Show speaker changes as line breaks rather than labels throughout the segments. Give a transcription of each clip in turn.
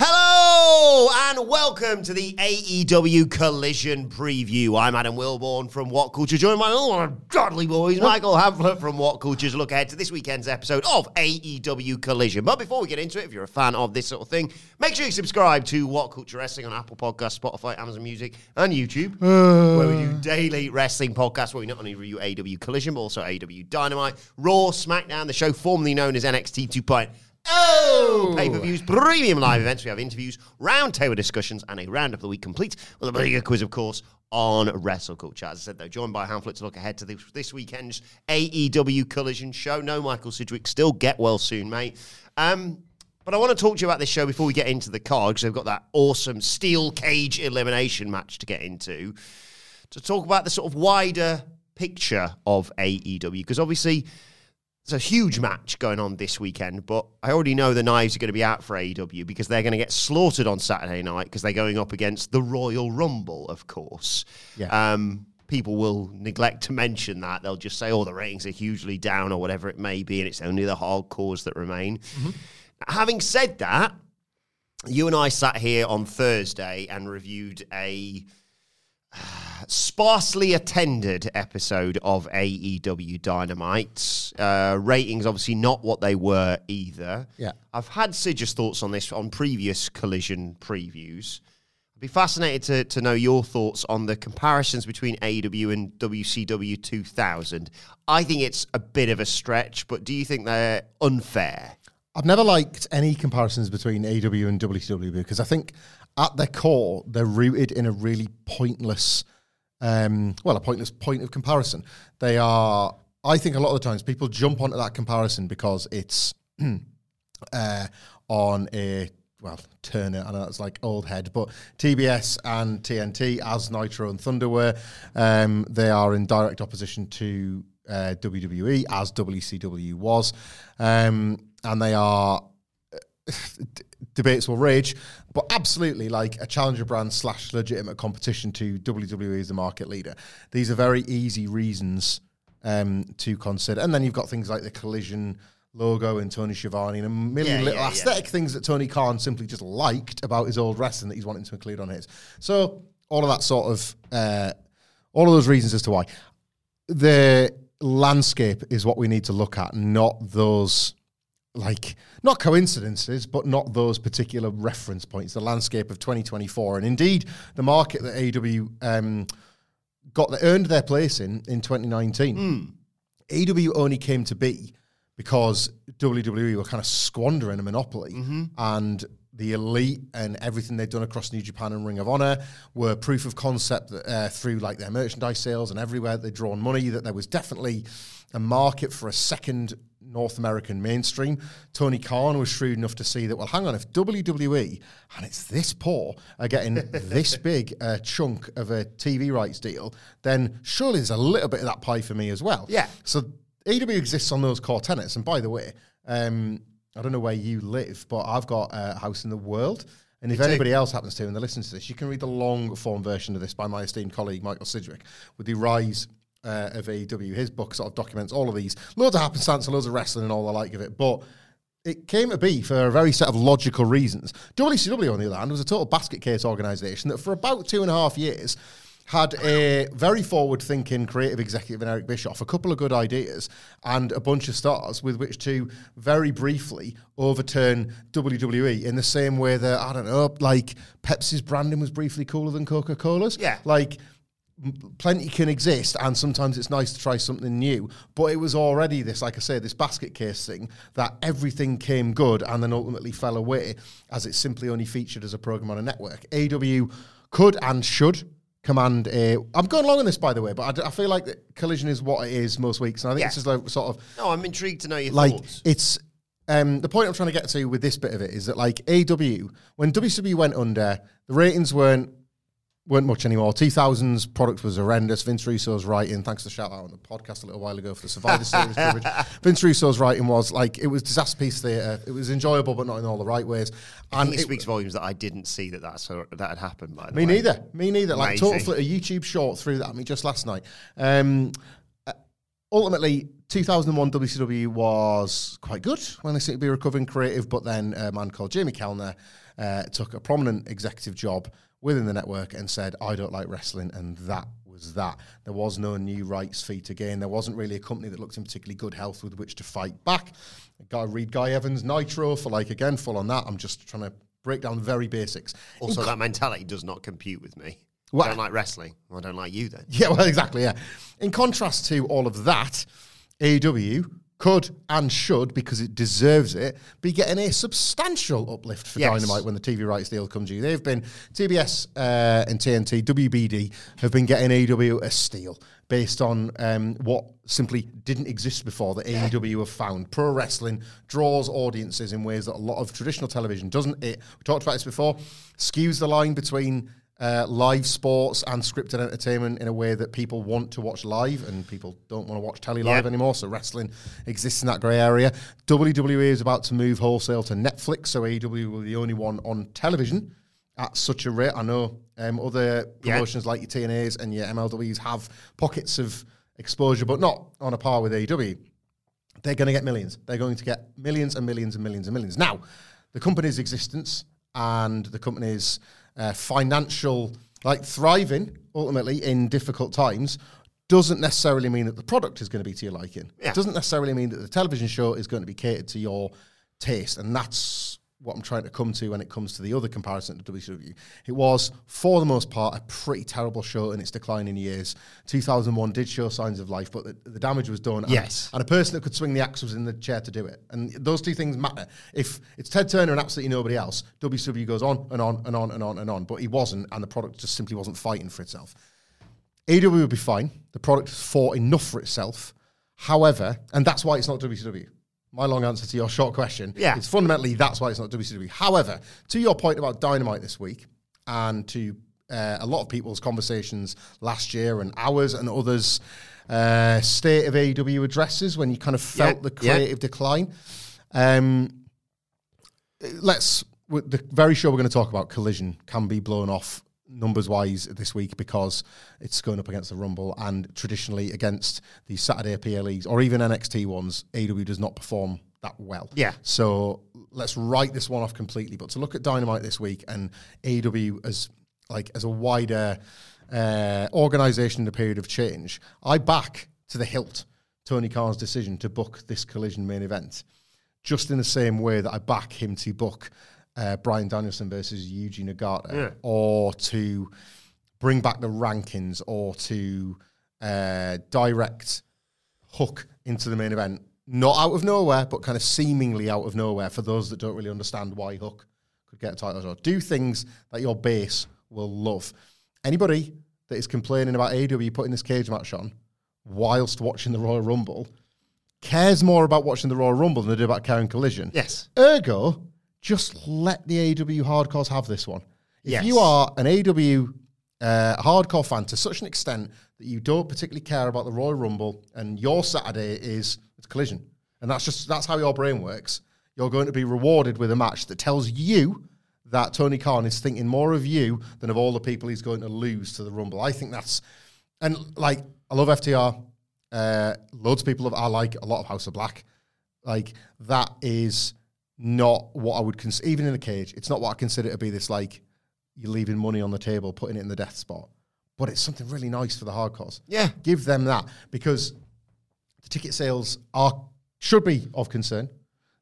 Hello and welcome to the AEW Collision Preview. I'm Adam Wilbourn from What Culture, joined by all our godly boys, Michael Hamflett from What Culture, look ahead to this weekend's episode of AEW Collision. But before we get into it, if you're a fan of this sort of thing, make sure you subscribe to What Culture Wrestling on Apple Podcasts, Spotify, Amazon Music, and YouTube, uh. where we do daily wrestling podcasts where we not only review AEW Collision, but also AEW Dynamite, Raw, SmackDown, the show formerly known as NXT 2.0. Oh! Pay per views, premium live events. We have interviews, roundtable discussions, and a round of the week complete with a bigger quiz, of course, on Wrestle Culture. As I said, though, joined by Hamflett to look ahead to this, this weekend's AEW Collision show. No Michael Sidgwick, still get well soon, mate. Um, but I want to talk to you about this show before we get into the card because they've got that awesome steel cage elimination match to get into. To talk about the sort of wider picture of AEW because obviously there's a huge match going on this weekend, but I already know the knives are going to be out for AEW because they're going to get slaughtered on Saturday night because they're going up against the Royal Rumble, of course.
Yeah.
Um, people will neglect to mention that. They'll just say, oh, the ratings are hugely down or whatever it may be, and it's only the hardcores that remain. Having said that, you and I sat here on Thursday and reviewed a sparsely attended episode of AEW Dynamite. Uh, ratings obviously not what they were either.
Yeah.
I've had Sidge's thoughts on this on previous collision previews. I'd be fascinated to, to know your thoughts on the comparisons between AEW and WCW 2000. I think it's a bit of a stretch, but do you think they're unfair?
I've never liked any comparisons between AEW and WCW because I think at their core they're rooted in a really pointless, um, well, a pointless point of comparison. They are, I think, a lot of the times people jump onto that comparison because it's uh, on a well Turner. I know that's like old head, but TBS and TNT as Nitro and Thunder were, um, they are in direct opposition to uh, WWE as WCW was, um, and they are debates will rage, but absolutely like a challenger brand slash legitimate competition to WWE as the market leader. These are very easy reasons um, to consider. And then you've got things like the collision logo and Tony Schiavone and a million
Yeah,
little
yeah, yeah.
aesthetic things that Tony Khan simply just liked about his old wrestling that he's wanting to include on his. So all of that sort of uh, all of those reasons as to why the landscape is what we need to look at, not those like not coincidences, but not those particular reference points. The landscape of 2024, and indeed the market that AEW um, got earned their place in in 2019. AEW only came to be because WWE were kind of squandering a monopoly, and the elite and everything they'd done across New Japan and Ring of Honor were proof of concept that, uh, through like their merchandise sales and everywhere they'd drawn money that there was definitely a market for a second North American mainstream. Tony Khan was shrewd enough to see that, well, hang on, if WWE, and it's this poor, are getting this big a chunk of a TV rights deal, then surely there's a little bit of that pie for me as well.
Yeah.
So AW exists on those core tenets. And by the way, um, I don't know where you live, but I've got a house in the world. And if anybody else happens to and they're listening to this, you can read the long form version of this by my esteemed colleague Michael Sidgwick with the rise uh, of AEW. His book sort of documents all of these, loads of happenstance and loads of wrestling and all the like of it. But it came to be for a very set of logical reasons. WCW, on the other hand, was a total basket case organisation that for about two and a half years had a very forward thinking creative executive in Eric Bischoff, a couple of good ideas, and a bunch of stars with which to very briefly overturn WWE in the same way that, I don't know, like Pepsi's branding was briefly cooler than Coca Cola's.
Yeah.
Like, plenty can exist, and sometimes it's nice to try something new. But it was already this, like I say, this basket case thing that everything came good and then ultimately fell away as it simply only featured as a program on a network. AW could and should command a. I'm going along on this, by the way, but I d- I, feel like that Collision is what it is most weeks, and I think
Yeah.
it's just like sort of
No, I'm intrigued to know your
like
thoughts.
it's um, the point I'm trying to get to with this bit of it is that like AW when WCW went under, the ratings weren't weren't much anymore. 2000s product was horrendous. Vince Russo's writing, thanks to the shout out on the podcast a little while ago for the Survivor Series coverage. Vince Russo's writing was like it was disaster piece theatre. It was enjoyable, but not in all the right ways. And
it speaks volumes that I didn't see that that's, that had happened. By the
me
way.
neither. Me neither. Like total a YouTube short threw that at me just last night. Um, uh, ultimately, 2001 WCW was quite good when they seemed to be recovering creative, but then a man called Jamie Kellner uh, took a prominent executive job within the network and said, "I don't like wrestling," and that was that. There was no new rights fee to gain. There wasn't really a company that looked in particularly good health with which to fight back. To read Guy Evans Nitro for like again full on that. I'm just trying to break down the very basics.
Also, that mentality does not compute with me.
What?
I don't like wrestling. Well, I don't like you then.
Yeah, well, exactly. Yeah. In contrast to all of that, AEW could and should, because it deserves it, be getting a substantial uplift for
Yes.
Dynamite when the TV rights deal comes due. They've been TBS uh, and TNT, WBD have been getting AEW a steal based on um, what simply didn't exist before that AEW have found. Pro wrestling draws audiences in ways that a lot of traditional television doesn't. It we talked about this before. Skews the line between uh, live sports and scripted entertainment in a way that people want to watch live and people don't want to watch telly live
Yeah.
anymore. So wrestling exists in that grey area. WWE is about to move wholesale to Netflix, so AEW will be the only one on television at such a rate. I know um, other
Yeah.
promotions like your TNAs and your MLWs have pockets of exposure, but not on a par with AEW they're going to get millions. They're going to get millions and millions and millions and millions. Now, the company's existence and the company's uh, financial, like thriving ultimately in difficult times, doesn't necessarily mean that the product is going to be to your liking.
Yeah.
It doesn't necessarily mean that the television show is going to be catered to your taste. And that's what I'm trying to come to when it comes to the other comparison to WCW. It was, for the most part, a pretty terrible show in its declining years. 2001 did show signs of life, but the, the damage was done. and-
Yes.
And, a person that could swing the axe was in the chair to do it. And those two things matter. If it's Ted Turner and absolutely nobody else, WCW goes on and on and on and on and on. But he wasn't, and the product just simply wasn't fighting for itself. AW would be fine. The product fought enough for itself. However, and that's why it's not WCW. My long answer to your short question
Yeah.
is fundamentally that's why it's not WCW. However, to your point about Dynamite this week, and to uh, a lot of people's conversations last year and ours and others' uh, state of AEW addresses when you kind of felt
Yeah,
the
yeah.
creative decline. Um, let's with the very show we're going to talk about collision can be blown off numbers wise this week because it's going up against the rumble and traditionally against the saturday PLEs or even nxt ones aw does not perform that well
Yeah.
so let's write this one off completely but to look at dynamite this week and aw as like as a wider uh, organization in a period of change i back to the hilt tony khan's decision to book this collision main event just in the same way that I back him to book uh, Bryan Danielson versus Yuji Nagata,
Yeah.
or to bring back the rankings, or to uh, direct Hook into the main event, not out of nowhere, but kind of seemingly out of nowhere for those that don't really understand why Hook could get a title shot. Do things that your base will love. Anybody that is complaining about AW putting this cage match on whilst watching the Royal Rumble cares more about watching the Royal Rumble than they do about carrying Collision.
Yes.
Ergo, just let the AW hardcores have this one. If
Yes.
you are an AW uh, hardcore fan to such an extent that you don't particularly care about the Royal Rumble and your Saturday is it's Collision, and that's just that's how your brain works. You're going to be rewarded with a match that tells you that Tony Khan is thinking more of you than of all the people he's going to lose to the Rumble. I think that's and like I love FTR. Uh, loads of people have, I like a lot of House of Black. Like that is not what I would consider. Even in a cage, it's not what I consider to be this like you're leaving money on the table, putting it in the death spot. But it's something really nice for the hardcores.
Yeah.
give them that because the ticket sales are should be of concern.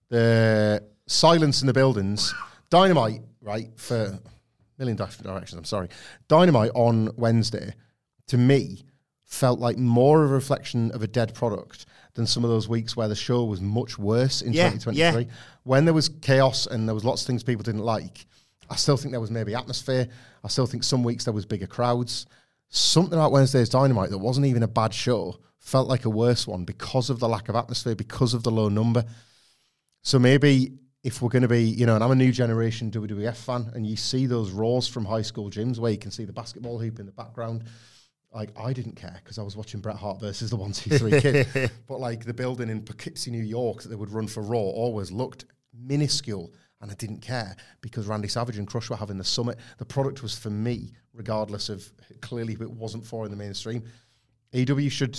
The silence in the buildings, dynamite, right for a million different directions. I'm sorry, dynamite on Wednesday to me, felt like more of a reflection of a dead product than some of those weeks where the show was much worse in
Yeah,
2023.
yeah.
When there was chaos and there was lots of things people didn't like, I still think there was maybe atmosphere. I still think some weeks there was bigger crowds. Something about Wednesday's Dynamite that wasn't even a bad show felt like a worse one because of the lack of atmosphere, because of the low number. So maybe if we're going to be, you know, and I'm a new generation WWF fan, and you see those roars from high school gyms where you can see the basketball hoop in the background. Like I didn't care because I was watching Bret Hart versus the One Two Three Kid, but like the building in Poughkeepsie, New York, that they would run for Raw always looked minuscule, and I didn't care because Randy Savage and Crush were having the summit. The product was for me, regardless of clearly if it wasn't for in the mainstream. AEW should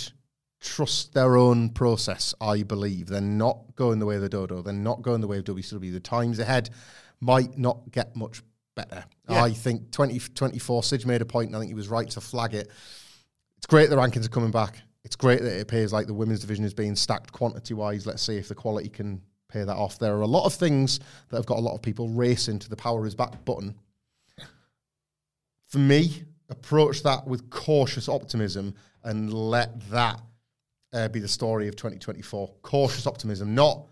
trust their own process, I believe. They're not going the way of the dodo. They're not going the way of WCW. The times ahead might not get much better.
Yeah.
I think 2024, Sidge made a point, and I think he was right to flag it. It's great the rankings are coming back. It's great that it appears like the women's division is being stacked quantity wise. Let's see if the quality can pay that off. There are a lot of things that have got a lot of people racing to the power is back button for me, approach that with cautious optimism and let that uh, be the story of 2024. Cautious optimism, not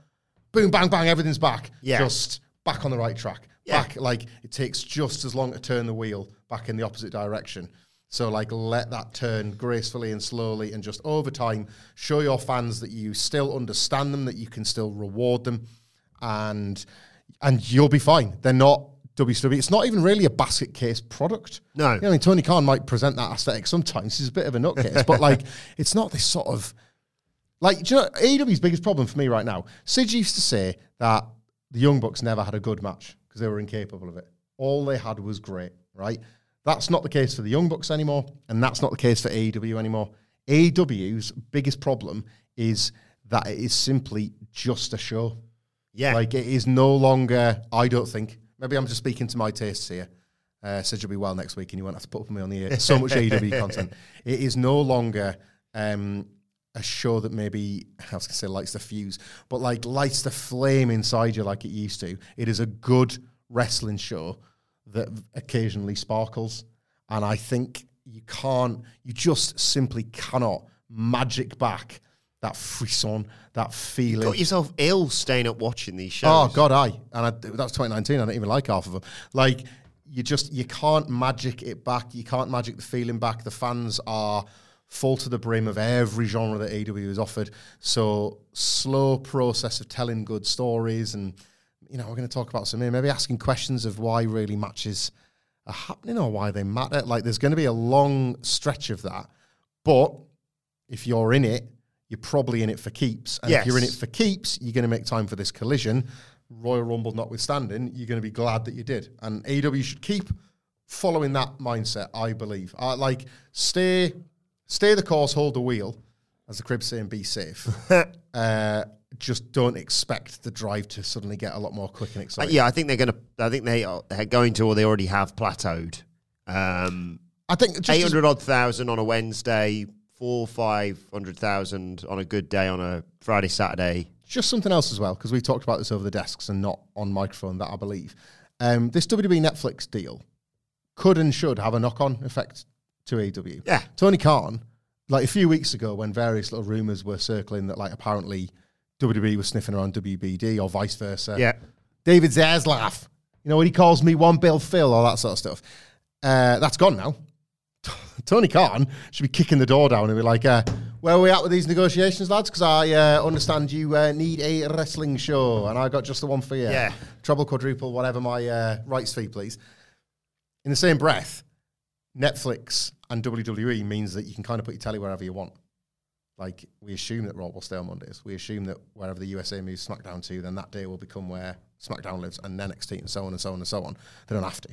boom, bang, bang, everything's back.
Yeah.
Just back on the right track.
Yeah.
Back, like, it takes just as long to turn the wheel back in the opposite direction. So, like, let that turn gracefully and slowly, and just over time, show your fans that you still understand them, that you can still reward them, and and you'll be fine. They're not WCW. It's not even really a basket case product.
No.
You know, I mean, Tony Khan might present that aesthetic sometimes. He's a bit of a nutcase, but like, it's not this sort of like. Do you know AEW's biggest problem for me right now? Sid used to say that the Young Bucks never had a good match because they were incapable of it. All they had was great, right? That's not the case for the Young Bucks anymore, and that's not the case for AEW anymore. AEW's biggest problem is that it is simply just a show.
Yeah.
Like it is no longer, I don't think. Maybe I'm just speaking to my tastes here. Uh, you'll be well next week and you won't have to put up with me on the air. So much AEW content. It is no longer um, a show that maybe, I was going to say lights the fuse, but like lights the flame inside you like it used to. It is a good wrestling show that occasionally sparkles. And I think you can't, you just simply cannot magic back that frisson, that feeling.
You got yourself ill staying up watching these oh, shows.
Oh God, I and I, that was 2019. I don't even like half of them. Like you just you can't magic it back. You can't magic the feeling back. The fans are full to the brim of every genre that AW has offered. So slow process of telling good stories, and you know we're going to talk about some here. Maybe asking questions of why really matches are happening or why they matter. Like there's going to be a long stretch of that, but if you're in it, you're probably in it for keeps. And if you're in it for keeps, you're going to make time for this collision. Royal Rumble notwithstanding, you're going to be glad that you did. And AEW should keep following that mindset, I believe. Uh, like, stay stay the course, hold the wheel, as the cribs say, and be safe. uh, just don't expect the drive to suddenly get a lot more quick and
Uh,
exciting.
yeah, I think they're going to. I think they are going to, or they already have plateaued. Um,
I think
Eight hundred odd thousand on a Wednesday, four five hundred thousand on a good day on a Friday Saturday.
just something else as well, because we talked about this over the desks and not on microphone, that I believe. Um, this WWE Netflix deal could and should have a knock on effect to AEW.
Yeah.
Tony Khan, like a few weeks ago, when various little rumors were circling that, like, apparently WWE was sniffing around WBD or vice versa.
Yeah,
David Zaslav, you know, when he calls me one Bill Phil, all that sort of stuff. Uh, that's gone now. Tony Khan should be kicking the door down and be like, uh, where are we at with these negotiations, lads? Because I uh, understand you uh, need a wrestling show and I got just the one for you.
Yeah.
Treble, quadruple, whatever my uh, rights fee, please. In the same breath, Netflix and WWE means that you can kind of put your telly wherever you want. Like, we assume that Raw will stay on Mondays. We assume that wherever the USA moves SmackDown to, then that day will become where SmackDown lives and NXT and so on and so on and so on. They don't have to.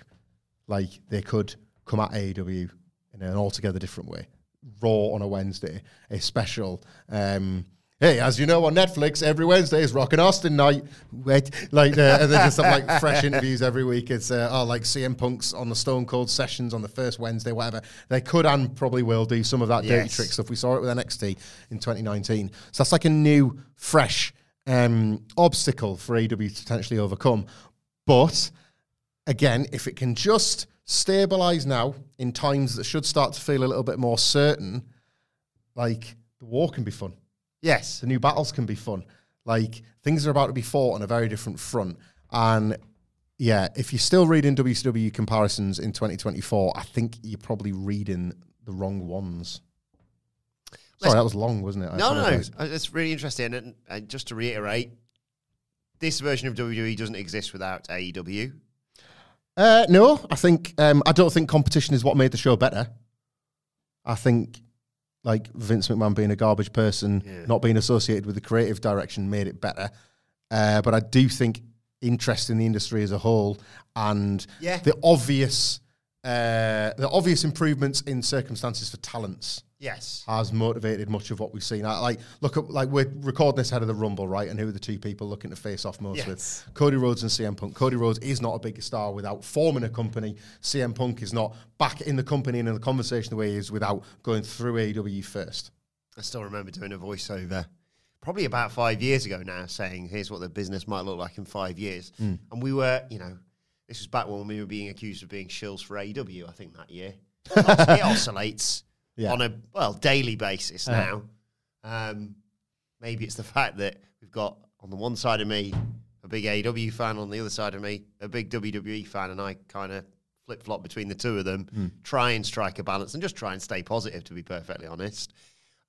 Like, they could come at AEW in an altogether different way. Raw on a Wednesday, a special. Um, hey, as you know, on Netflix, every Wednesday is Rock and Austin night. Wait, like, uh, and just have like fresh interviews every week. It's uh, oh, like CM Punk's on the Stone Cold sessions on the first Wednesday, whatever. They could and probably will do some of that dirty trick stuff. We saw it with NXT in 2019. So that's like a new, fresh um, obstacle for AW to potentially overcome. But again, if it can just stabilize now in times that should start to feel a little bit more certain, like the war can be fun.
Yes.
The new battles can be fun. Like things are about to be fought on a very different front. And yeah, if you're still reading WCW comparisons in 2024, I think you're probably reading the wrong ones. Sorry,
Let's-
that was long, wasn't it?
No, no, no. It's really interesting. And, and just to reiterate, this version of WWE doesn't exist without AEW.
Uh, no, I think um, I don't think competition is what made the show better. I think like Vince McMahon being a garbage person,
Yeah.
not being associated with the creative direction, made it better. Uh, but I do think interest in the industry as a whole and
Yeah.
the obvious uh, the obvious improvements in circumstances for talents
Yes.
has motivated much of what we've seen. I, like, look at like we're recording this ahead of the Rumble, right? And who are the two people looking to face off most
Yes.
with? Cody Rhodes and CM Punk. Cody Rhodes is not a big star without forming a company. CM Punk is not back in the company and in the conversation the way he is without going through AEW first.
I still remember doing a voiceover probably about five years ago now saying, here's what the business might look like in five years.
Hmm.
And we were, you know, this was back when we were being accused of being shills for AW, I think that year. it oscillates
Yeah.
on a, well, daily basis
Uh-huh.
now. Um, maybe it's the fact that we've got on the one side of me a big AW fan, on the other side of me a big WWE fan, and I kind of flip flop between the two of them,
Hmm.
try and strike a balance, and just try and stay positive, to be perfectly honest.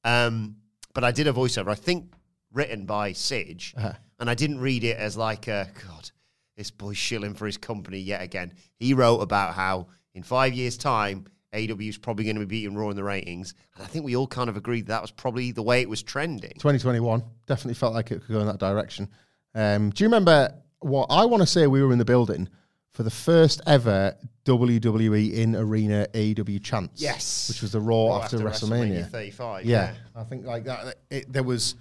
Um, but I did a voiceover, I think written by Sidge,
Uh-huh.
and I didn't read it as like, a, God, this boy's shilling for his company yet again. He wrote about how in five years' time, AEW is probably going to be beating Raw in the ratings, and I think we all kind of agreed that was probably the way it was trending.
2021 definitely felt like it could go in that direction. Um, do you remember what I want to say? We were in the building for the first ever WWE in arena AW chance.
Yes.
which was the Raw,
Raw
after, WrestleMania.
35.
Yeah, I think like that. It, there was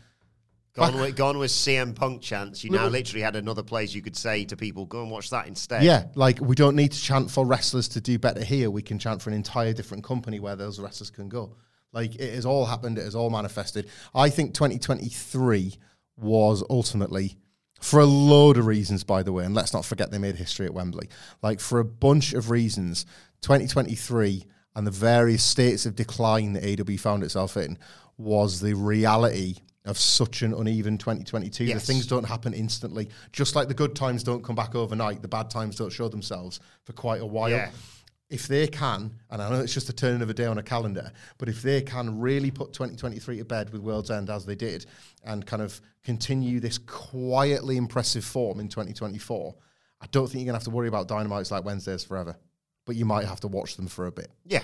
Gone, with, gone was CM Punk chants. You now literally had another place you could say to people, go and watch that instead.
Yeah, like we don't need to chant for wrestlers to do better here. We can chant for an entire different company where those wrestlers can go. Like it has all happened, it has all manifested. I think 2023 was ultimately, for a load of reasons, by the way, and let's not forget they made history at Wembley. Like for a bunch of reasons, 2023 and the various states of decline that AW found itself in was the reality of such an uneven 2022.
Yes.
The things don't happen instantly. Just like the good times don't come back overnight, the bad times don't show themselves for quite a while.
Yeah.
If they can, and I know it's just the turning of a day on a calendar, but if they can really put 2023 to bed with World's End as they did and kind of continue this quietly impressive form in 2024, I don't think you're going to have to worry about dynamites like Wednesdays forever. But you might have to watch them for a bit.
Yeah.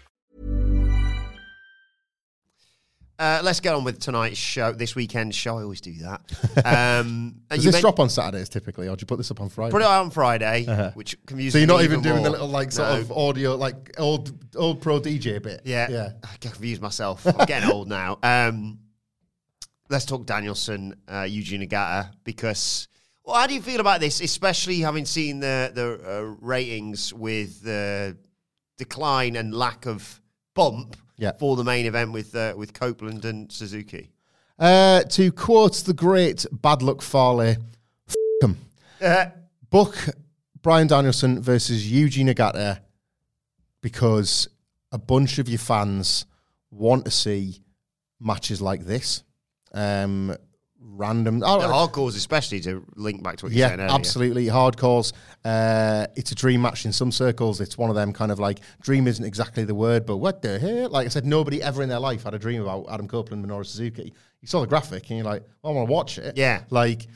Uh, let's get on with tonight's show, this weekend's show. I always do that. Um,
Does
you
this
men-
drop on Saturdays typically, or do you put this up on Friday?
Put it out on Friday, which confuses
so you're not
me
even doing
more.
the little like sort
No.
of audio, like old old pro DJ bit.
Yeah,
yeah.
I get confused myself. I'm getting old now. Um, let's talk Danielson, uh, Yuji Nagata, because Well, how do you feel about this, especially having seen the the uh, ratings with the decline and lack of bump
Yeah.
for the main event with uh, with Copeland and Suzuki?
Uh, to quote the great Bad Luck Farley, f- 'em.
Uh,
book Bryan Danielson versus Yuji Nagata because a bunch of your fans want to see matches like this. Um, random. Oh,
hardcores, especially to link back to what you
yeah,
said earlier.
absolutely. Hardcores. Uh, it's a dream match in some circles. It's one of them kind of like dream isn't exactly the word, but what the hell? Like I said, nobody ever in their life had a dream about Adam Copeland and Minoru Suzuki. You saw the graphic and you're like, well, I want to watch it.
Yeah.
Like,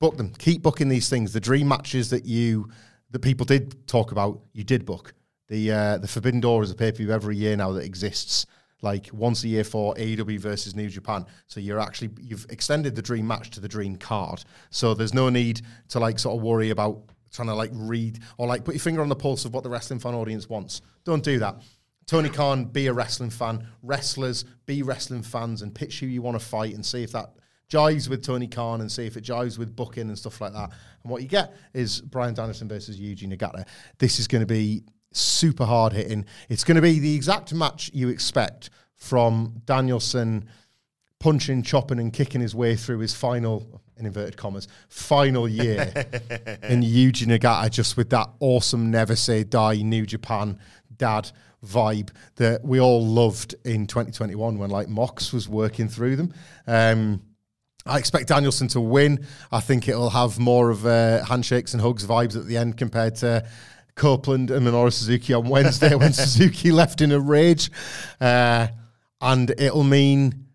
book them. Keep booking these things. The dream matches that you that people did talk about, you did book. The uh, the Forbidden Door is a pay per view every year now that exists. Like once a year for AEW versus New Japan. So you're actually you've extended the dream match to the dream card. So there's no need to like sort of worry about trying to like read or like put your finger on the pulse of what the wrestling fan audience wants. Don't do that. Tony Khan, be a wrestling fan. Wrestlers, be wrestling fans and pitch who you want to fight and see if that jives with Tony Khan and see if it jives with booking and stuff like that. And what you get is Bryan Danielson versus Yuji Nagata. This is going to be super hard hitting. It's going to be the exact match you expect from Danielson punching, chopping, and kicking his way through his final, in inverted commas, final year. in Yuji Nagata just with that awesome Never Say Die New Japan dad vibe that we all loved in 2021 when like Mox was working through them. Um, I expect Danielson to win. I think it'll have more of uh, handshakes and hugs vibes at the end compared to Copeland and Minoru Suzuki on Wednesday when Suzuki left in a rage. Uh, and it'll mean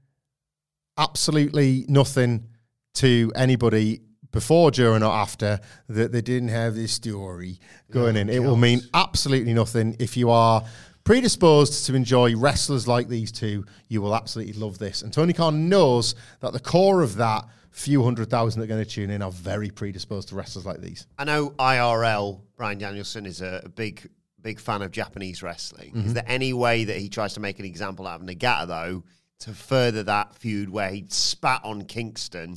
absolutely nothing to anybody before, during, or after that they didn't have this story going in. It will mean absolutely nothing if you are predisposed to enjoy wrestlers like these two. You will absolutely love this. And Tony Khan knows that the core of that few hundred thousand that are going to tune in are very predisposed to wrestlers like these.
I know IRL Bryan Danielson is a, a big big fan of Japanese wrestling.
Mm-hmm.
Is there any way that he tries to make an example out of Nagata though to further that feud where he spat on Kingston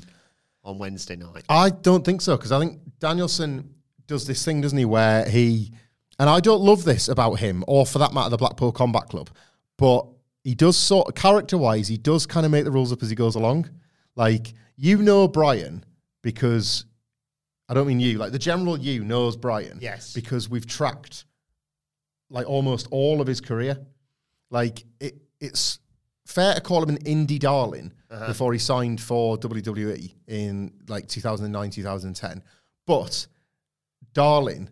on Wednesday night?
I don't think so because I think Danielson does this thing, doesn't he, where he and I don't love this about him, or for that matter, the Blackpool Combat Club, but he does sort of character wise, he does kind of make the rules up as he goes along. Like you know Bryan because I don't mean you, like the general you knows Bryan,
Yes.
because we've tracked like almost all of his career. Like it, it's fair to call him an indie darling uh-huh. before he signed for WWE in like 2009, 2010. But darling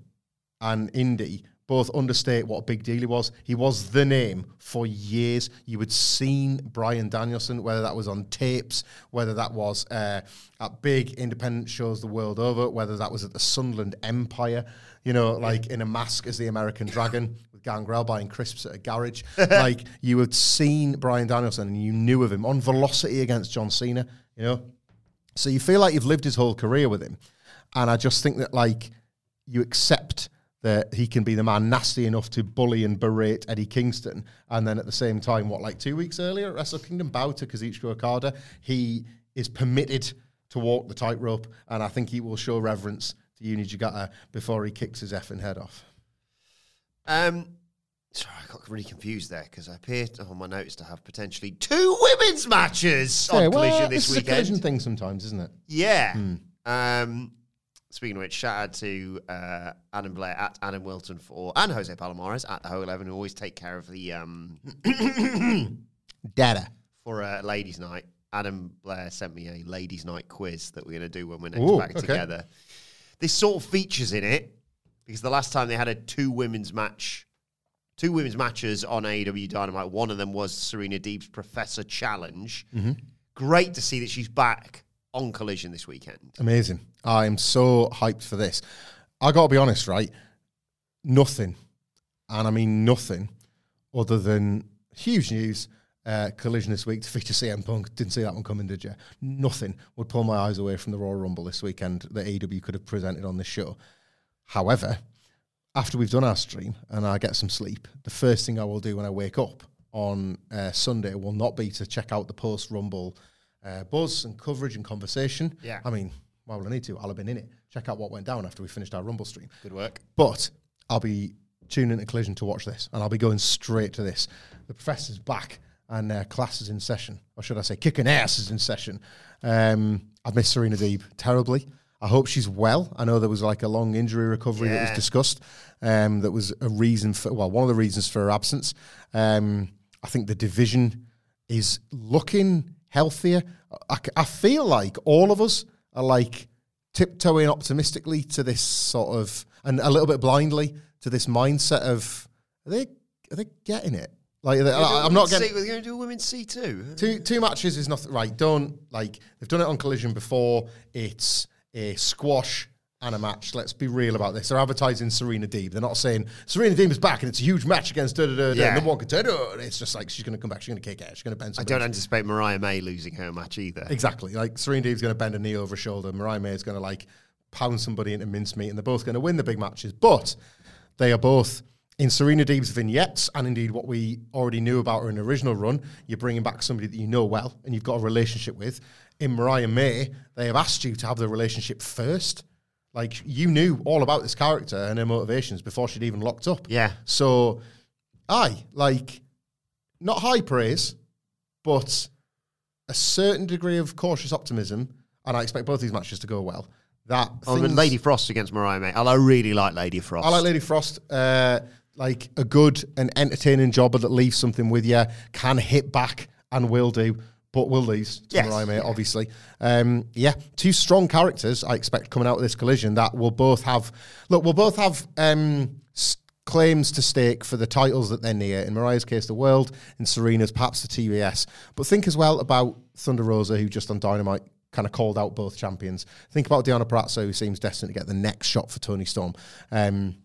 and indie both understate what a big deal he was. He was the name for years. You had seen Bryan Danielson, whether that was on tapes, whether that was uh, at big independent shows the world over, whether that was at the Sunderland Empire, you know, like in a mask as the American Dragon with Gangrel buying crisps at a garage. like you had seen Bryan Danielson and you knew of him on Velocity against John Cena, you know. So you feel like you've lived his whole career with him. And I just think that like you accept that he can be the man nasty enough to bully and berate Eddie Kingston. And then at the same time, what, like two weeks earlier at Wrestle Kingdom, bow to Kazuchika Okada, he is permitted to walk the tightrope. And I think he will show reverence to Uni Jagata before he kicks his effing head off.
Um, sorry, I got really confused there because I appear on my notes to have potentially two women's matches on
Yeah, well,
Collision this
this is a
weekend.
collision thing sometimes, isn't it?
Yeah.
Hmm.
Um, speaking of which, shout out to uh, Adam Blair at Adam Wilton for and Jose Palomares at the Ho Eleven who always take care of the um
Data.
for a ladies' night. Adam Blair sent me a ladies' night quiz that we're going to do when we're next
Ooh,
back
okay.
together. This sort of features in it because the last time they had a two women's match, two women's matches on AEW Dynamite, one of them was Serena Deeb's Professor Challenge.
Mm-hmm.
Great to see that she's back on Collision this weekend.
Amazing. I am so hyped for this. I got to be honest, right? Nothing, and I mean nothing, other than huge news. Uh, collision this week to feature CM Punk. Didn't see that one coming, did you? Nothing would pull my eyes away from the Royal Rumble this weekend that AEW could have presented on this show. However, after we've done our stream and I get some sleep, the first thing I will do when I wake up on uh, Sunday will not be to check out the post Rumble uh, buzz and coverage and conversation.
Yeah.
I mean, Why would I need to? I'll have been in it. Check out what went down after we finished our Rumble stream.
Good work.
But I'll be tuning into Collision to watch this, and I'll be going straight to this. The professor's back, and uh, class is in session, or should I say, kicking ass is in session. Um, I've missed Serena Deeb terribly. I hope she's well. I know there was like a long injury recovery that was discussed. Um, that was a reason for, well, one of the reasons for her absence. Um, I think the division is looking healthier. I feel like all of us are like tiptoeing optimistically to this sort of, and a little bit blindly to this mindset of, are they, are they getting it? Like, I, I'm not getting.
We're going to do a women's C two.
Two two matches is nothing right. Don't like they've done it on Collision before. It's a squash and a match. Let's be real about this. They're advertising Serena Deeb. They're not saying Serena Deeb is back and it's a huge match against da da da
Yeah.
number one contender. It's just like she's going to come back. She's going to kick ass. She's going to bend.
I don't anticipate Mariah May losing her match either.
Exactly. Like Serena Deeb's going to bend a knee over a shoulder. Mariah May is going to like pound somebody into mincemeat, and they're both going to win the big matches. But they are both in Serena Deeb's vignettes, and indeed what we already knew about her in the original run. You're bringing back somebody that you know well and you've got a relationship with. In Mariah May, they have asked you to have the relationship first. Like you knew all about this character and her motivations before she'd even locked up.
Yeah.
So, aye, like not high praise, but a certain degree of cautious optimism, and I expect both these matches to go well. That
Oh,
things-
Lady Frost against Mariah May. I really like Lady Frost.
I like Lady Frost. Uh, like a good and entertaining jobber that leaves something with you, can hit back and will do, but will lose to
Yes,
Mariah May,
yeah.
obviously. Um, yeah, two strong characters I expect coming out of this collision that will both have look, we'll both have um, s- claims to stake for the titles that they're near. In Mariah's case, the world. In Serena's, perhaps the TBS. But think as well about Thunder Rosa, who just on Dynamite kind of called out both champions. Think about Deonna Purrazzo, who seems destined to get the next shot for Toni Storm. Um,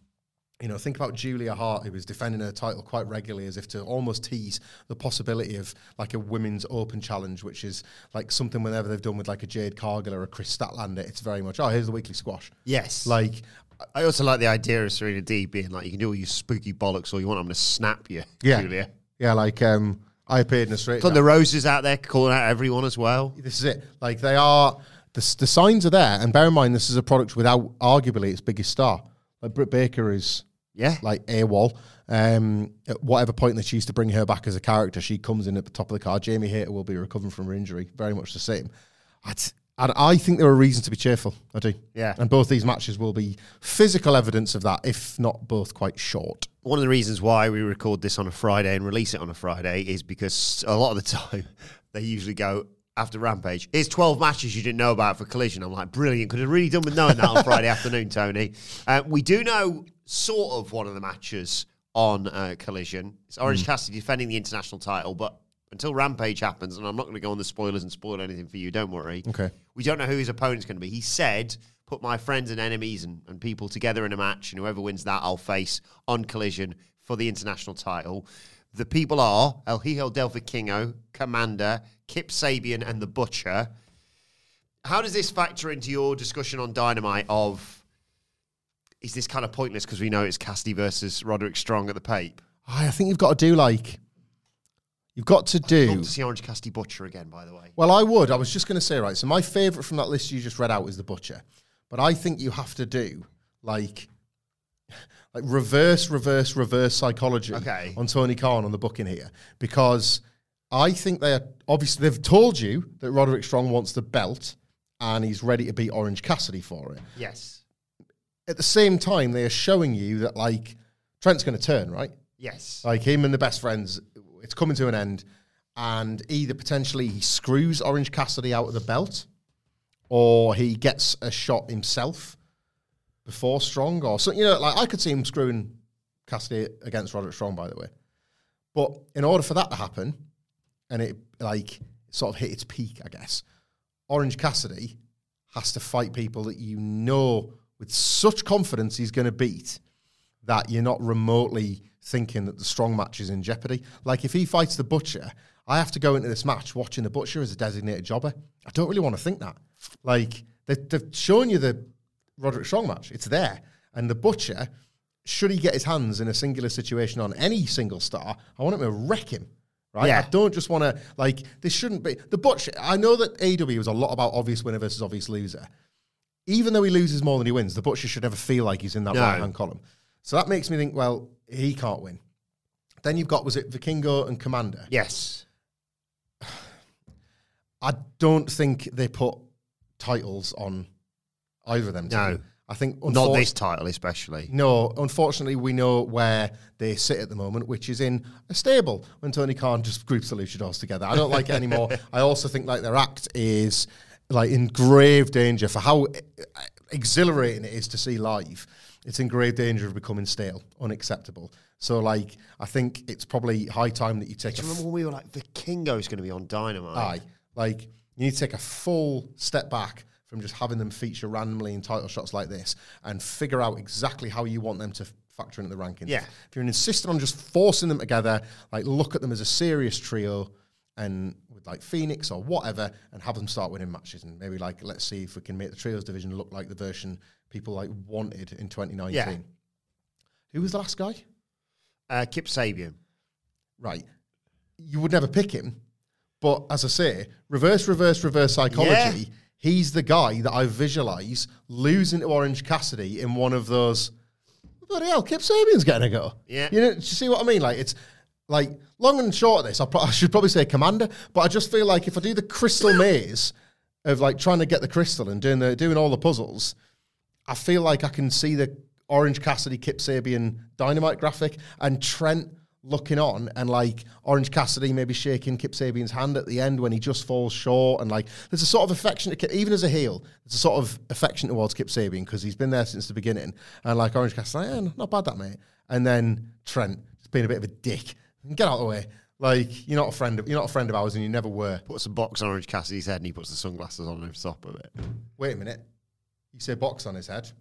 you know, think about Julia Hart, who was defending her title quite regularly as if to almost tease the possibility of like a women's open challenge, which is like something whenever they've done with like a Jade Cargill or a Kris Statlander, it's very much, oh, here's the weekly squash.
Yes.
Like,
I also like the idea of Serena D being like, you can do all your spooky bollocks all you want. I'm going to snap you,
yeah.
Julia.
Yeah, like um, I appeared in a straight.
Thunder Rosa's out there calling out everyone as well.
This is it. Like they are, the, the signs are there. And bear in mind, this is a product without arguably its biggest star. Like Britt Baker is
Yeah.
like AWOL. Um, at whatever point they choose to bring her back as a character, she comes in at the top of the card. Jamie Hayter will be recovering from her injury, very much the same. I'd, and I think there are reasons to be cheerful. I do.
Yeah.
And both these matches will be physical evidence of that, if not both quite short.
One of the reasons why we record this on a Friday and release it on a Friday is because a lot of the time they usually go after Rampage. Here's 12 matches you didn't know about for Collision. I'm like, brilliant. Could have really done with knowing that on Friday afternoon, Tony. Uh, we do know sort of one of the matches on uh, Collision. It's Orange Cassidy defending the international title, but until Rampage happens, and I'm not going to go on the spoilers and spoil anything for you, don't worry.
Okay.
We don't know who his opponent's going to be. He said, put my friends and enemies and, and people together in a match, and whoever wins that, I'll face on collision for the international title. The people are El Hijo del Vikingo, Komander, Kip Sabian, and The Butcher. How does this factor into your discussion on Dynamite of is this kind of pointless because we know it's Cassidy versus Roderick Strong at the Pape?
I I think you've got to do like, you've got to
I'd
do.
love to see Orange Cassidy Butcher again, by the way.
Well, I would. I was just going to say, right. So my favorite from that list you just read out is the butcher, but I think you have to do like, like reverse, reverse, reverse psychology
Okay.
on Tony Khan on the booking here because I think they are obviously they've told you that Roderick Strong wants the belt and he's ready to beat Orange Cassidy for it.
Yes.
At the same time, they are showing you that like Trent's going to turn right.
Yes.
Like him and the best friends, it's coming to an end, and either potentially he screws Orange Cassidy out of the belt, or he gets a shot himself before Strong, or so you know, like I could see him screwing Cassidy against Roderick Strong, by the way. But in order for that to happen, and it like sort of hit its peak, I guess, Orange Cassidy has to fight people that you know with such confidence he's going to beat that you're not remotely thinking that the strong match is in jeopardy. Like if he fights the butcher, I have to go into this match watching the butcher as a designated jobber. I don't really want to think that. Like they, they've shown you the Roderick Strong match; it's there, and the butcher. Should he get his hands in a singular situation on any single star, I want him to wreck him. Right?
Yeah.
I don't just want to like this. Shouldn't be the butcher. I know that AW was a lot about obvious winner versus obvious loser, even though he loses more than he wins, the butcher should never feel like he's in that
No.
right hand column. So that makes me think, well, he can't win. Then you've got was it Vikingo and Komander?
Yes.
I don't think they put titles on either of them.
No.
I think
Not this title, especially.
No, unfortunately, we know where they sit at the moment, which is in a stable when Tony Khan just groups the luchadors together. I don't like it anymore. I also think like their act is like in grave danger for how exhilarating it is to see live. It's in grave danger of becoming stale, unacceptable. So, like, I think it's probably high time that you take
Do
a
you remember when we were like, Vikingo's going to be on Dynamite?
Aye. Like, you need to take a full step back from just having them feature randomly in title shots like this and figure out exactly how you want them to factor into the rankings.
Yeah.
If you're insisting on just forcing them together, like, look at them as a serious trio and like Phoenix or whatever and have them start winning matches and maybe like let's see if we can make the trios division look like the version people like wanted in 2019.
Yeah.
Who was the last guy?
Uh, Kip Sabian.
right, you would never pick him. But as I say, reverse, reverse, reverse psychology.
Yeah.
He's the guy that I visualize losing to Orange Cassidy in one of those. Bloody hell, Kip Sabian's getting a go.
Yeah.
You know, do you see what I mean? Like, it's like long and short of this, I, pro- I should probably say Komander, but I just feel like if I do the crystal maze of like trying to get the crystal and doing the doing all the puzzles, I feel like I can see the Orange Cassidy Kip Sabian dynamite graphic and Trent looking on and like Orange Cassidy maybe shaking Kip Sabian's hand at the end when he just falls short and like there's a sort of affection to Kip, even as a heel there's a sort of affection towards Kip Sabian because he's been there since the beginning. And like Orange Cassidy yeah, not bad that mate. And then Trent just being a bit of a dick get out of the way like you're not a friend of you're not a friend of ours and you never were
Puts a box on Orange Cassidy's head and he puts the sunglasses on over top of it.
wait a minute. You say box on his head.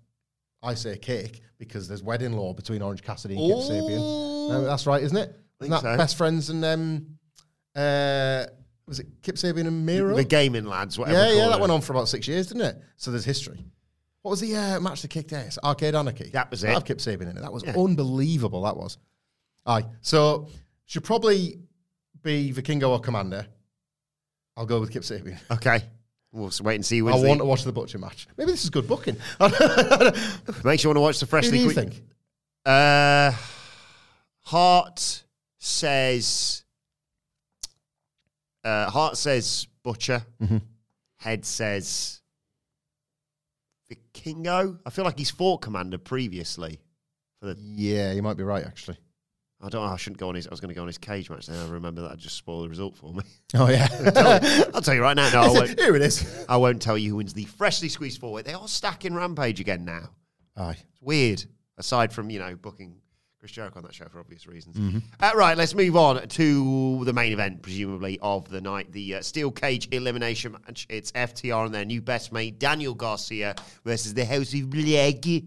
I say cake because there's wedding law between Orange Cassidy and Kip Sabian. No, that's right, isn't it? Isn't that
so.
best friends and um, uh, was it Kip Sabian and Miro?
The gaming lads, whatever.
yeah, yeah, that
them.
went on for about six years, didn't it? So there's history. What was the uh, match that kicked ass? Arcade Anarchy.
That was it.
had Kip Sabian in it. That was
Yeah.
unbelievable. That was. Aye. So should probably be Vikingo or Komander. I'll go with Kip Sabian.
Okay. We'll wait and see.
I want to watch the butcher match. Maybe this is good booking.
Makes you want to watch the
Who
freshly.
do you think?
Uh, Hart says. Uh, Hart says Butcher.
Mm-hmm.
Head says Vikingo. I feel like he's fought Komander previously. For the,
Yeah, you might be right, actually.
I don't know. I shouldn't go on his. I was going to go on his cage match. Then I remember that. I just spoiled the result for me.
Oh, yeah.
I'll tell you right now. No, I won't.
Here it is.
I won't tell you who wins the freshly squeezed forward. They are stacking Rampage again now.
Aye.
It's weird, aside from, you know, booking Chris Jericho on that show for obvious reasons. Uh, right, let's move on to the main event, presumably, of the night the uh, Steel Cage Elimination match. It's FTR and their new best mate, Daniel Garcia, versus the House of Black.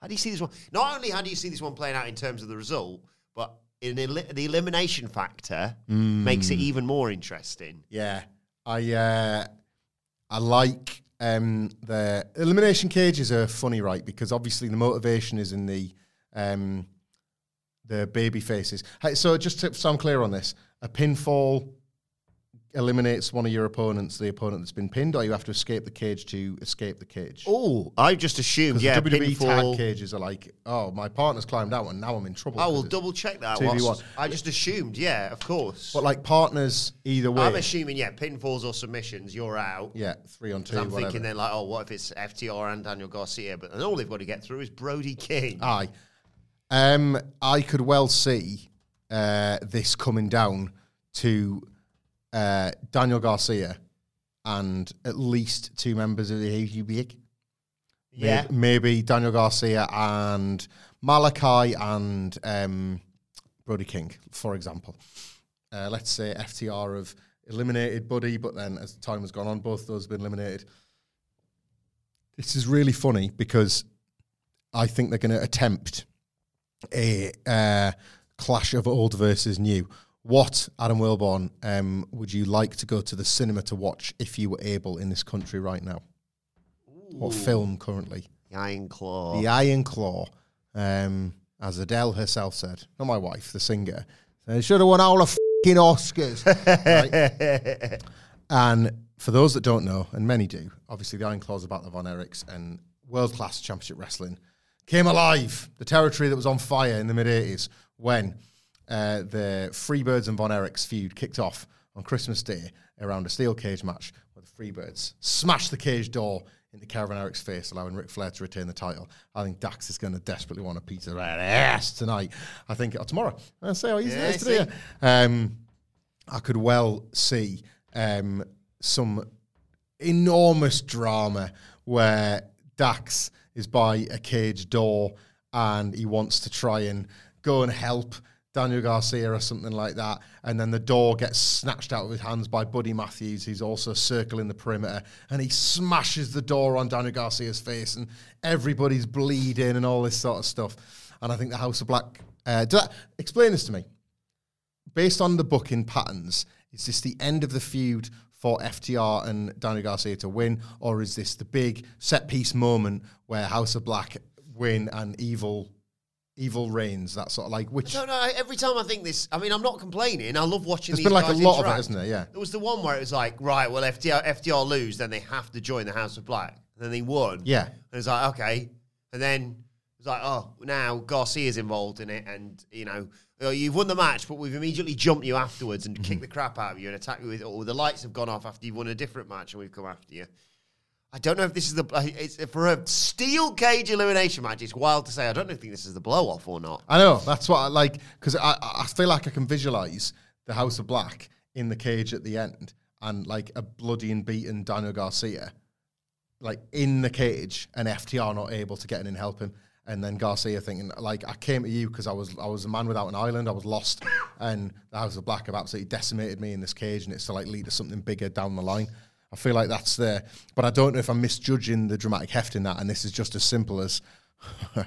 How do you see this one? Not only how do you see this one playing out in terms of the result, but in eli- the elimination factor makes it even more interesting.
Yeah. I uh, I like um, the elimination cages are funny, right? Because obviously the motivation is in the um, the baby faces. Hey, so just to, so I'm clear on this, a pinfall eliminates one of your opponents, the opponent that's been pinned, or you have to escape the cage to escape the cage.
Oh, I just assumed, yeah,
WWE
pinfall.
tag cages are like, oh, my partner's climbed out and now I'm in trouble.
I will double check that.
2v1.
whilst- I just assumed, yeah, of course.
But like partners either way.
I'm assuming, yeah, pinfalls or submissions, you're out.
yeah, three on
'Cause
two.
I'm
whatever.
thinking then, like, oh, what if it's FTR and Daniel Garcia? But and all they've got to get through is Brody King.
Aye. Um, I could well see uh, this coming down to uh, Daniel Garcia and at least two members of the AUB.
yeah.
Maybe, maybe Daniel Garcia and Malachi and um, Brody King, for example. Uh, let's say FTR have eliminated Buddy, but then as time has gone on, both those have been eliminated. This is really funny because I think they're going to attempt a uh, clash of old versus new. What, Adam Wilbourn, um, would you like to go to the cinema to watch if you were able in this country right now? What film currently?
The Iron Claw.
The Iron Claw, um, as Adele herself said, not my wife, the singer. They should have won all the fucking Oscars. right? And for those that don't know, and many do, obviously the Iron Claws about the Von Erichs and world class championship wrestling came alive. The territory that was on fire in the mid 80s when uh, the Freebirds and Von Erichs feud kicked off on Christmas Day around a steel cage match where the Freebirds smashed the cage door into Kevin Eric's face, allowing Ric Flair to retain the title. I think Dax is going to desperately want a pizza right ass tonight. I think, or tomorrow. I'll say how easy
Yeah,
it is today. Um, I could well see um, some enormous drama where Dax is by a cage door and he wants to try and go and help Daniel Garcia or something like that. And then the door gets snatched out of his hands by Buddy Matthews, who's also circling the perimeter. And he smashes the door on Daniel Garcia's face, and everybody's bleeding and all this sort of stuff. And I think the House of Black. Uh, do that, explain this to me based on the booking patterns, is this the end of the feud for FTR and Daniel Garcia to win, or is this the big set piece moment where House of Black win and evil, evil reigns? That sort of like which
No, don't. Every time I think this, I mean, I'm not complaining. I love watching.
There's
these
been like a
guys
lot of it,
interact.
isn't there? Yeah.
There was the one where it was like, right, well, FDR, FTR lose, then they have to join the House of Black. And then they won.
Yeah.
And it's like, okay. And then it's like, oh, now Garcia's involved in it. And, you know, oh, you've won the match, but we've immediately jumped you afterwards and
Mm-hmm.
kicked the crap out of you and attacked you with, or the lights have gone off after you've won a different match and we've come after you. I don't know if this is the it's for a steel cage elimination match. It's wild to say. I don't know if think this is the blow off or not.
I know that's what I like because I, I feel like I can visualize the House of Black in the cage at the end and like a bloody and beaten Daniel Garcia, like in the cage, and FTR not able to get in and help him, and then Garcia thinking like I came to you because I was I was a man without an island, I was lost, and the House of Black have absolutely decimated me in this cage, and it's to like lead to something bigger down the line. I feel like that's there, but I don't know if I'm misjudging the dramatic heft in that, and this is just as simple as.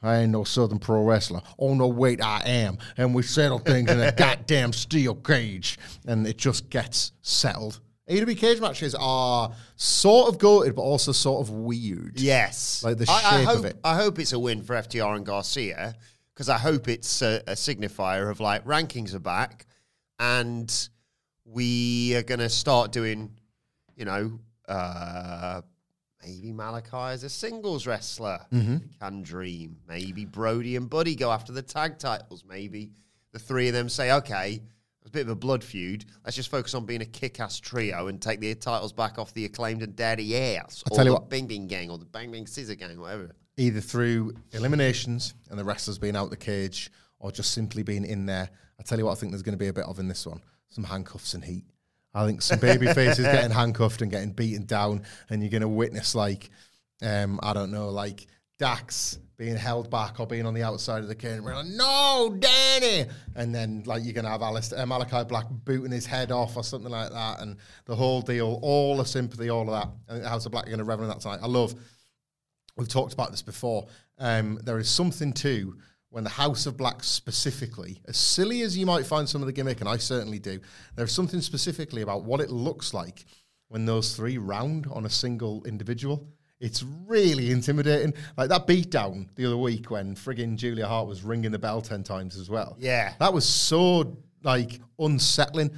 I ain't no Southern pro wrestler. Oh no, wait, I am. And we settle things in a goddamn steel cage. And it just gets settled. AW cage matches are sort of goated, but also sort of weird.
Yes,
Like the
I, I
shape
hope,
of it.
I hope it's a win for FTR and Garcia because I hope it's a, a signifier of like rankings are back, and we are going to start doing, you know, uh, maybe Malachi is a singles wrestler
Mm-hmm.
can dream. Maybe Brody and Buddy go after the tag titles. Maybe the three of them say, okay. It's a bit of a blood feud. Let's just focus on being a kick-ass trio and take the titles back off the acclaimed and daddy ass.
I'll
or
tell you
the
what.
Bing Bing Gang or the Bang Bang Scissor Gang, whatever.
Either through eliminations and the wrestlers being out the cage, or just simply being in there. I tell you what, I think there's going to be a bit of in this one: some handcuffs and heat. I think some baby faces getting handcuffed and getting beaten down, and you're going to witness like, um, I don't know, like Dax being held back or being on the outside of the cage. We're like, no, Danny, and then like you're going to have Aleister, uh, Malachi Black booting his head off or something like that, and the whole deal, all the sympathy, all of that. The House of Black are going to revel in that tonight. I love we've talked about this before. Um, there is something too when the House of Black specifically, as silly as you might find some of the gimmick, and I certainly do, there's something specifically about what it looks like when those three round on a single individual. It's really intimidating. Like that beatdown the other week when friggin' Julia Hart was ringing the bell 10 times as well.
Yeah.
That was so like unsettling.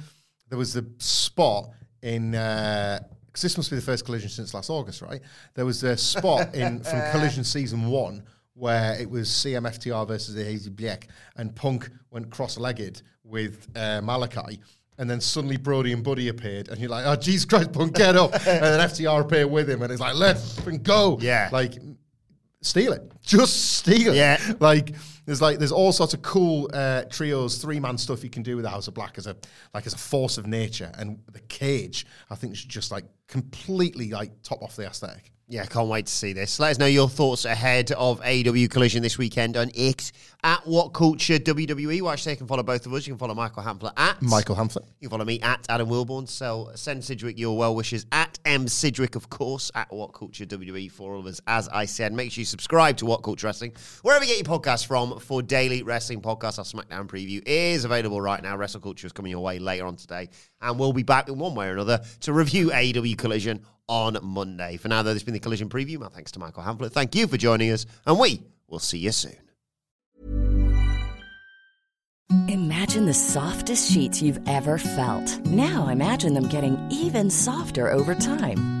There was the spot in uh, because this must be the first collision since last August, right? There was a spot in from Collision season one where it was CMFTR versus the Hazy Black, and Punk went cross-legged with uh, Malachi. And then suddenly Brody and Buddy appeared, and you're like, "Oh Jesus Christ, Punk, get up!" and then FTR appeared with him, and it's like, "Let's go!"
Yeah.
like steal it, just steal it.
Yeah.
like there's like there's all sorts of cool uh, trios, three man stuff you can do with the House of Black as a like as a force of nature, and the cage I think should just like completely like top off the aesthetic.
Yeah, can't wait to see this. Let us know your thoughts ahead of AW Collision this weekend on X at What Culture WWE. Watch, they can follow both of us. You can follow Michael Hamflett at
Michael Hamflett.
You can follow me at Adam Wilbourn. So send Sidgwick your well wishes at M Sidgwick, of course, at What Culture WWE for all of us. As I said, make sure you subscribe to What Culture Wrestling wherever you get your podcasts from for daily wrestling podcasts. Our SmackDown preview is available right now. Wrestle Culture is coming your way later on today, and we'll be back in one way or another to review AEW Collision on Monday. For now, though, this has been the Collision preview. My thanks to Michael Hamflett. Thank you for joining us, and we will see you soon.
Imagine the softest sheets you've ever felt. Now imagine them getting even softer over time.